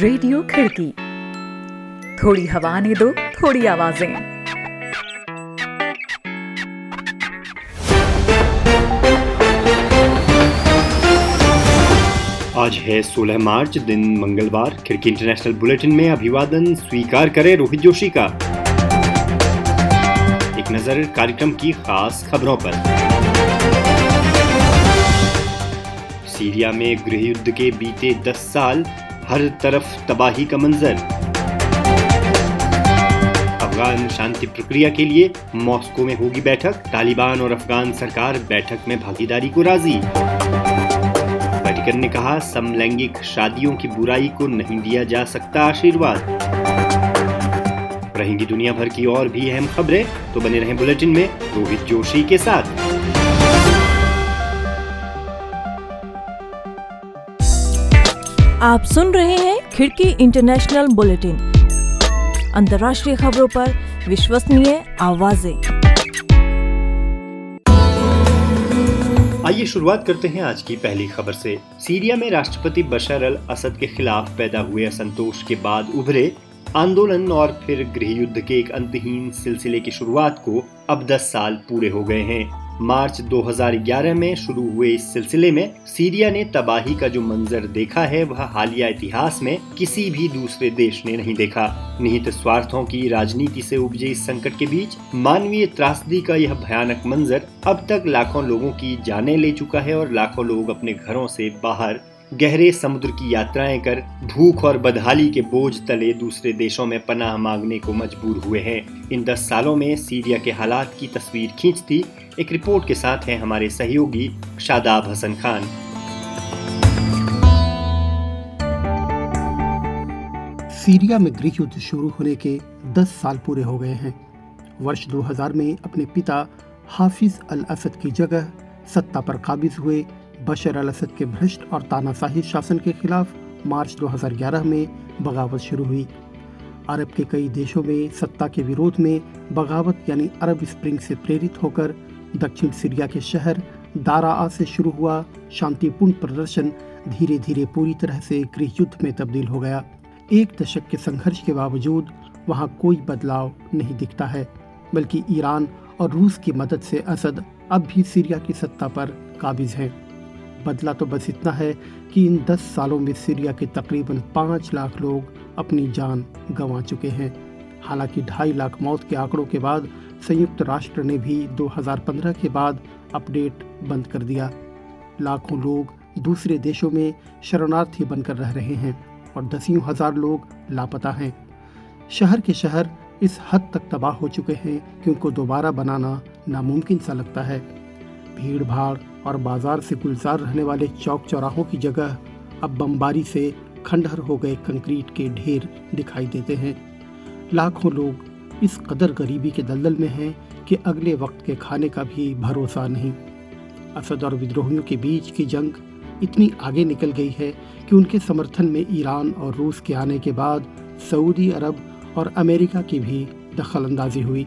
Radio खिड़की। थोड़ी हवा ने दो, थोड़ी आवाज़ें। आज है 16 मार्च, दिन मंगलवार। खिड़की इंटरनेशनल बुलेटिन में अभिवादन, स्वीकार करें रोहित जोशी का। एक नज़र कार्यक्रम की खास खबरों पर। सीरिया में गृह युद्ध के बीते 10 साल हर तरफ़ तबाही का मंजर। अफगान शांति प्रक्रिया के लिए मॉस्को में होगी बैठक। तालिबान और अफगान सरकार बैठक में भागीदारी को राज़ी। वाटिकन ने कहा, समलैंगिक शादियों की बुराई को नहीं दिया जा सकता आशीर्वाद। रहेंगी दुनिया भर की और भी अहम खबरें तो बने रहें बुलेटिन में रोहित जोशी के साथ। आप सुन रहे हैं खिड़की इंटरनेशनल बुलेटिन। अंतर्राष्ट्रीय खबरों पर विश्वसनीय आवाज़ें। आइए शुरुआत करते हैं आज की पहली खबर से। सीरिया में राष्ट्रपति बशर अल असद के खिलाफ पैदा हुए असंतोष के बाद उभरे आंदोलन और फिर गृह युद्ध के एक अंतहीन सिलसिले की शुरुआत को अब 10 साल पूरे हो गए हैं। मार्च 2011 में शुरू हुए इस सिलसिले में सीरिया ने तबाही का जो मंजर देखा है, वह हालिया इतिहास में किसी भी दूसरे देश ने नहीं देखा। निहित स्वार्थों की राजनीति से उपजे इस संकट के बीच मानवीय त्रासदी का यह भयानक मंजर अब तक लाखों लोगों की जाने ले चुका है और लाखों लोग अपने घरों से बाहर गहरे समुद्र की यात्राएँ कर, भूख और बदहाली के बोझ तले दूसरे देशों में पनाह मांगने को मजबूर हुए हैं। इन दस सालों में सीरिया के हालात की तस्वीर खींचती एक रिपोर्ट के साथ हैं हमारे सहयोगी शादाब हसन खान। सीरिया में गृह युद्ध शुरू होने के 10 साल पूरे हो गए हैं। वर्ष 2000 में अपने पिता हाफिज अल असद की जगह सत्ता पर काबिज हुए। बशर अल असद के भ्रष्ट और तानाशाही शासन के खिलाफ मार्च 2011 में बगावत शुरू हुई। अरब के कई देशों में सत्ता के विरोध में बगावत यानी अरब स्प्रिंग से प्रेरित होकर दक्षिण सीरिया के शहर दारा से शुरू हुआ शांतिपूर्ण प्रदर्शन धीरे धीरे पूरी तरह से गृह युद्ध में तब्दील हो गया। एक दशक के संघर्ष के बावजूद वहाँ कोई बदलाव नहीं दिखता है, बल्कि ईरान और रूस की मदद से असद अब भी सीरिया की सत्ता पर काबिज है। बदला तो बस इतना है कि इन दस सालों में सीरिया के तकरीबन पाँच लाख लोग अपनी जान गंवा चुके हैं। हालाँकि ढाई लाख मौत के आंकड़ों के बाद संयुक्त राष्ट्र ने भी 2015 के बाद अपडेट बंद कर दिया। लाखों लोग दूसरे देशों में शरणार्थी बनकर रह रहे हैं और दसियों हज़ार लोग लापता हैं। शहर के शहर इस हद तक तबाह हो चुके हैं कि उनको दोबारा बनाना नामुमकिन सा लगता है। भीड़ भाड़ और बाज़ार से गुलजार रहने वाले चौक चौराहों की जगह अब बमबारी से खंडहर हो गए कंक्रीट के ढेर दिखाई देते हैं। लाखों लोग इस कदर गरीबी के दलदल में हैं कि अगले वक्त के खाने का भी भरोसा नहीं। असद और विद्रोहियों के बीच की जंग इतनी आगे निकल गई है कि उनके समर्थन में ईरान और रूस के आने के बाद सऊदी अरब और अमेरिका की भी दखल अंदाजी हुई।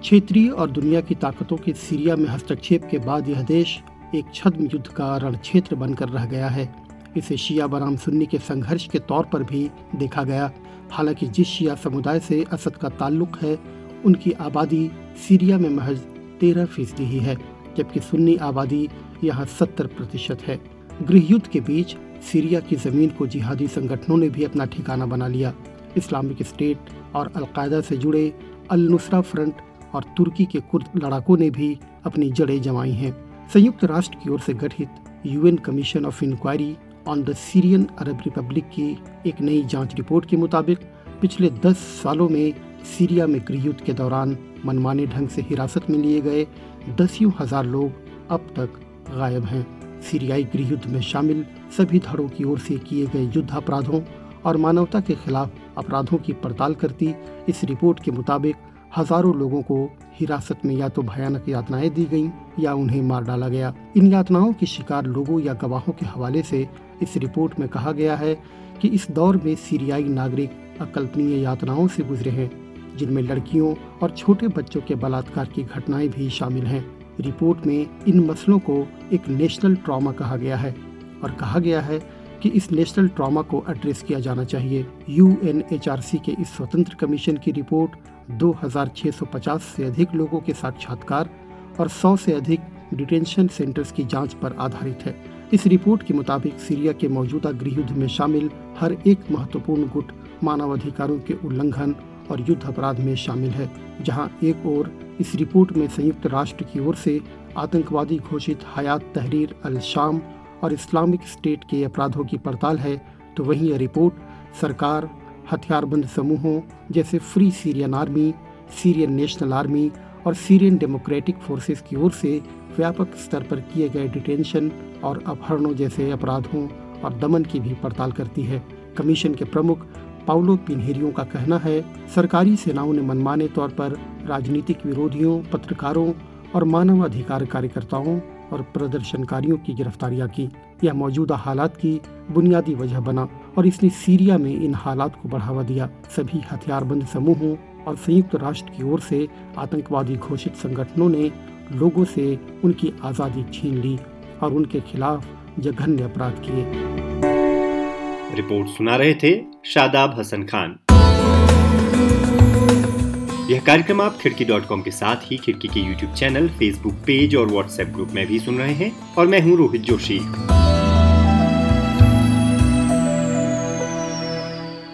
क्षेत्रीय और दुनिया की ताकतों के सीरिया में हस्तक्षेप के बाद यह देश एक छद्म युद्ध का रण क्षेत्र बनकर रह गया है। इसे शिया बनाम सुन्नी के संघर्ष के तौर पर भी देखा गया। हालाँकि जिस शिया समुदाय से असद का ताल्लुक है, उनकी आबादी सीरिया में महज तेरह फ़ीसदी ही है, जबकि सुन्नी आबादी यहाँ सत्तर प्रतिशत है। गृह युद्ध के बीच सीरिया की ज़मीन को जिहादी संगठनों ने भी अपना ठिकाना बना लिया। इस्लामिक स्टेट और अलकायदा से जुड़े अल नुसरा फ्रंट और तुर्की के कुर्द लड़ाकों ने भी अपनी जड़ें जमाई हैं। संयुक्त राष्ट्र की ओर से गठित UN commission of inquiry on the Syrian Arab Republic की एक नई जाँच रिपोर्ट के मुताबिक, पिछले 10 सालों में सीरिया में गृह युद्ध के दौरान मनमाने ढंग से हिरासत में लिए गए दसियों हज़ार लोग अब तक गायब हैं। सीरियाई गृह युद्ध में शामिल सभी धड़ों की ओर से किए गए युद्ध अपराधों और मानवता के खिलाफ अपराधों की पड़ताल करती इस रिपोर्ट के मुताबिक हज़ारों लोगों को हिरासत में या तो भयानक यातनाएँ दी गईं या उन्हें मार डाला गया। इन यातनाओं के शिकार लोगों या गवाहों के हवाले से इस रिपोर्ट में कहा गया है कि इस दौर में सीरियाई नागरिक अकल्पनीय यातनाओं से गुजरे हैं, जिनमें लड़कियों और छोटे बच्चों के बलात्कार की घटनाएँ भी शामिल हैं। रिपोर्ट में इन मसलों को एक नेशनल ट्रॉमा कहा गया है और कहा गया है कि इस नेशनल ट्रॉमा को एड्रेस किया जाना चाहिए। यूएनएचआरसी के इस स्वतंत्र कमीशन की रिपोर्ट 2650 से अधिक लोगों के साक्षात्कार और 100 से अधिक डिटेंशन सेंटर्स की जाँच पर आधारित है। इस रिपोर्ट के मुताबिक सीरिया के मौजूदा गृह युद्ध में शामिल हर एक महत्वपूर्ण गुट मानवाधिकारों के उल्लंघन और युद्ध अपराध में शामिल है, जहाँ एक ओर इस रिपोर्ट में संयुक्त राष्ट्र की ओर से आतंकवादी घोषित हयात तहरीर अल शाम और इस्लामिक स्टेट के अपराधों की पड़ताल है तो वहीं यह रिपोर्ट सरकार, हथियारबंद समूहों जैसे free Syrian army Syrian national army और सीरियन डेमोक्रेटिक फोर्सेस की ओर से व्यापक स्तर पर किए गए डिटेंशन और अपहरणों जैसे अपराधों और दमन की भी पड़ताल करती है। कमीशन के प्रमुख पाउलो पिन्हेरियो का कहना है, सरकारी सेनाओं ने मनमाने तौर पर राजनीतिक विरोधियों, पत्रकारों और मानवाधिकार कार्यकर्ताओं और प्रदर्शनकारियों की गिरफ्तारियाँ की। यह मौजूदा हालात की बुनियादी वजह बना और इसने सीरिया में इन हालात को बढ़ावा दिया। सभी हथियारबंद समूहों और संयुक्त राष्ट्र की ओर से आतंकवादी घोषित संगठनों ने लोगों से उनकी आज़ादी छीन ली और उनके खिलाफ जघन्य अपराध किए। रिपोर्ट सुना रहे थे शादाब हसन खान। यह कार्यक्रम आप खिड़की डॉट कॉम के साथ ही खिड़की के यूट्यूब चैनल फेसबुक पेज और व्हाट्सएप ग्रुप में भी सुन रहे हैं और मैं हूँ रोहित जोशी।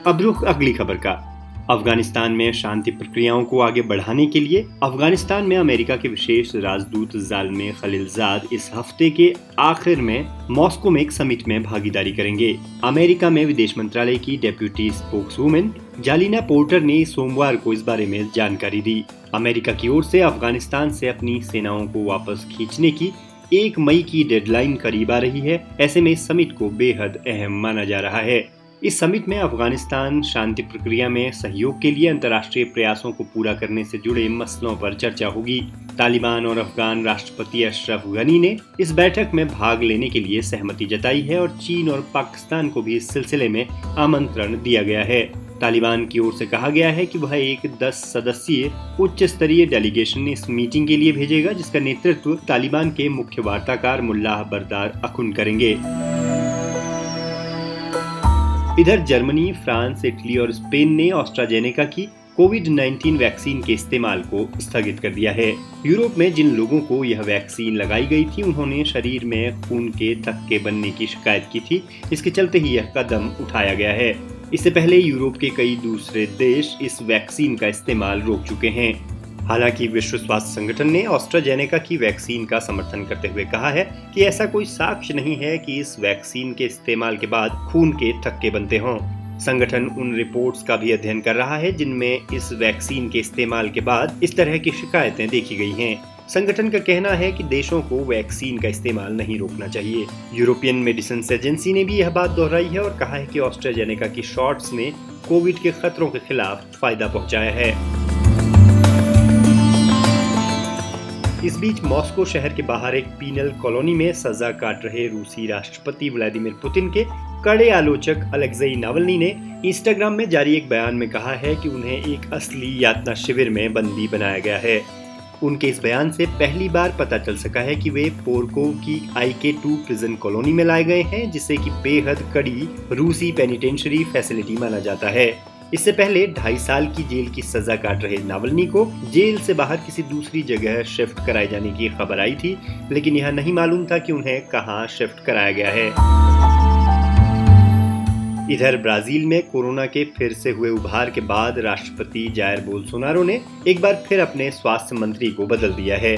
अब रुख अगली खबर का। अफ़गानिस्तान में शांति प्रक्रियाओं को आगे बढ़ाने के लिए अफ़गानिस्तान में अमेरिका के विशेष राजदूत जालमे खलीलजाद इस हफ़्ते के आखिर में मॉस्को में एक समिट में भागीदारी करेंगे। अमेरिका में विदेश मंत्रालय की डेप्यूटी स्पोक्सवुमेन जालिना पोर्टर ने सोमवार को इस बारे में जानकारी दी। अमेरिका की ओर से अफ़गानिस्तान से अपनी सेनाओं को वापस खींचने की एक मई की डेडलाइन करीब आ रही है, ऐसे में समिट को बेहद अहम माना जा रहा है। इस समिट में अफ़गानिस्तान शांति प्रक्रिया में सहयोग के लिए अंतर्राष्ट्रीय प्रयासों को पूरा करने से जुड़े मसलों पर चर्चा होगी। तालिबान और अफगान राष्ट्रपति अशरफ गनी ने इस बैठक में भाग लेने के लिए सहमति जताई है और चीन और पाकिस्तान को भी इस सिलसिले में आमंत्रण दिया गया है। तालिबान की ओर से कहा गया है कि वह एक 10 सदस्यीय उच्च स्तरीय डेलीगेशन इस मीटिंग के लिए भेजेगा, जिसका नेतृत्व तालिबान के मुख्य वार्ताकार मुल्लाह बरदार अखुन करेंगे। इधर जर्मनी, फ्रांस, इटली और स्पेन ने ऑस्ट्राजेनेका की कोविड 19 वैक्सीन के इस्तेमाल को स्थगित कर दिया है। यूरोप में जिन लोगों को यह वैक्सीन लगाई गई थी, उन्होंने शरीर में खून के थक्के बनने की शिकायत की थी। इसके चलते ही यह कदम उठाया गया है। इससे पहले यूरोप के कई दूसरे देश इस वैक्सीन का इस्तेमाल रोक चुके हैं। हालाँकि विश्व स्वास्थ्य संगठन ने ऑस्ट्राजेनेका की वैक्सीन का समर्थन करते हुए कहा है कि ऐसा कोई साक्ष्य नहीं है कि इस वैक्सीन के इस्तेमाल के बाद खून के थक्के बनते हों। संगठन उन रिपोर्ट्स का भी अध्ययन कर रहा है, जिनमें इस वैक्सीन के इस्तेमाल के बाद इस तरह की शिकायतें देखी गई हैं। संगठन का कहना है कि देशों को वैक्सीन का इस्तेमाल नहीं रोकना चाहिए। यूरोपियन मेडिसिन एजेंसी ने भी यह बात दोहराई है और कहा है कि ऑस्ट्राजेनेका की शॉट्स ने कोविड के खतरों के खिलाफ फ़ायदा पहुँचाया है। इस बीच मॉस्को शहर के बाहर एक पीनल कॉलोनी में सजा काट रहे रूसी राष्ट्रपति व्लादिमीर पुतिन के कड़े आलोचक अलेक्जई नावलनी ने इंस्टाग्राम में जारी एक बयान में कहा है कि उन्हें एक असली यातना शिविर में बंदी बनाया गया है। उनके इस बयान से पहली बार पता चल सका है कि वे पोर्को की आई के टू प्रिजन कॉलोनी में लाए गए हैं, जिसे कि बेहद कड़ी रूसी पेनिटेंशरी फैसिलिटी माना जाता है। इससे पहले ढाई साल की जेल की सजा काट रहे नावलनी को जेल से बाहर किसी दूसरी जगह शिफ्ट कराए जाने की खबर आई थी, लेकिन यह नहीं मालूम था कि उन्हें कहाँ शिफ्ट कराया गया है। इधर ब्राज़ील में कोरोना के फिर से हुए उभार के बाद राष्ट्रपति जायर बोलसोनारो ने एक बार फिर अपने स्वास्थ्य मंत्री को बदल दिया है।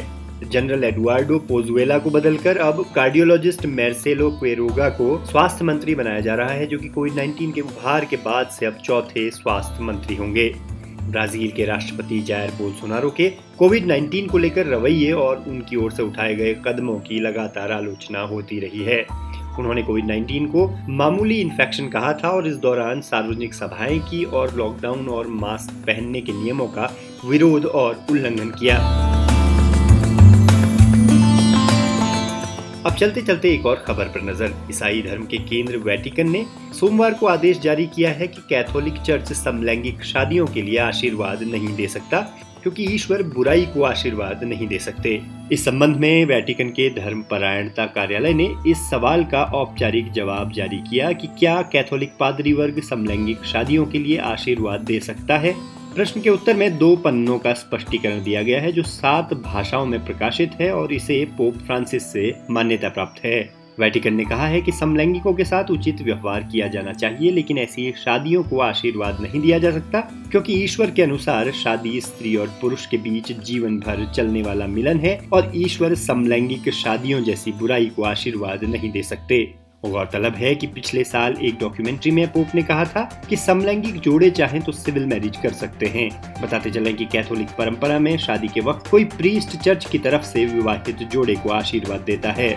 जनरल एडुआर्डो पोजुएला को बदलकर अब कार्डियोलॉजिस्ट मेरसेलो क्वेरोगा को स्वास्थ्य मंत्री बनाया जा रहा है, जो कि कोविड 19 के उभार के बाद से अब चौथे स्वास्थ्य मंत्री होंगे। ब्राज़ील के राष्ट्रपति जायर बोलसोनारो के कोविड 19 को लेकर रवैये और उनकी ओर से उठाए गए कदमों की लगातार आलोचना होती रही है। उन्होंने कोविड 19 को मामूली इन्फेक्शन कहा था और इस दौरान सार्वजनिक सभाएँ की और लॉकडाउन और मास्क पहनने के नियमों का विरोध और उल्लंघन किया। अब चलते चलते एक और खबर पर नज़र। ईसाई धर्म के केंद्र वेटिकन ने सोमवार को आदेश जारी किया है कि कैथोलिक चर्च समलैंगिक शादियों के लिए आशीर्वाद नहीं दे सकता। क्योंकि ईश्वर बुराई को आशीर्वाद नहीं दे सकते। इस संबंध में वेटिकन के धर्म परायणता कार्यालय ने इस सवाल का औपचारिक जवाब जारी किया कि क्या कैथोलिक पादरी वर्ग समलैंगिक शादियों के लिए आशीर्वाद दे सकता है? प्रश्न के उत्तर में दो पन्नों का स्पष्टीकरण दिया गया है, जो सात भाषाओं में प्रकाशित है और इसे पोप फ्रांसिस से मान्यता प्राप्त है। वेटिकन ने कहा है कि समलैंगिकों के साथ उचित व्यवहार किया जाना चाहिए, लेकिन ऐसी शादियों को आशीर्वाद नहीं दिया जा सकता, क्योंकि ईश्वर के अनुसार शादी स्त्री और पुरुष के बीच जीवन भर चलने वाला मिलन है और ईश्वर समलैंगिक शादियों जैसी बुराई को आशीर्वाद नहीं दे सकते। गौरतलब है कि पिछले साल एक डॉक्यूमेंट्री में पोप ने कहा था कि समलैंगिक जोड़े चाहें तो सिविल मैरिज कर सकते हैं। बताते चलें कि कैथोलिक परंपरा में शादी के वक्त कोई प्रीस्ट चर्च की तरफ़ से विवाहित जोड़े को आशीर्वाद देता है।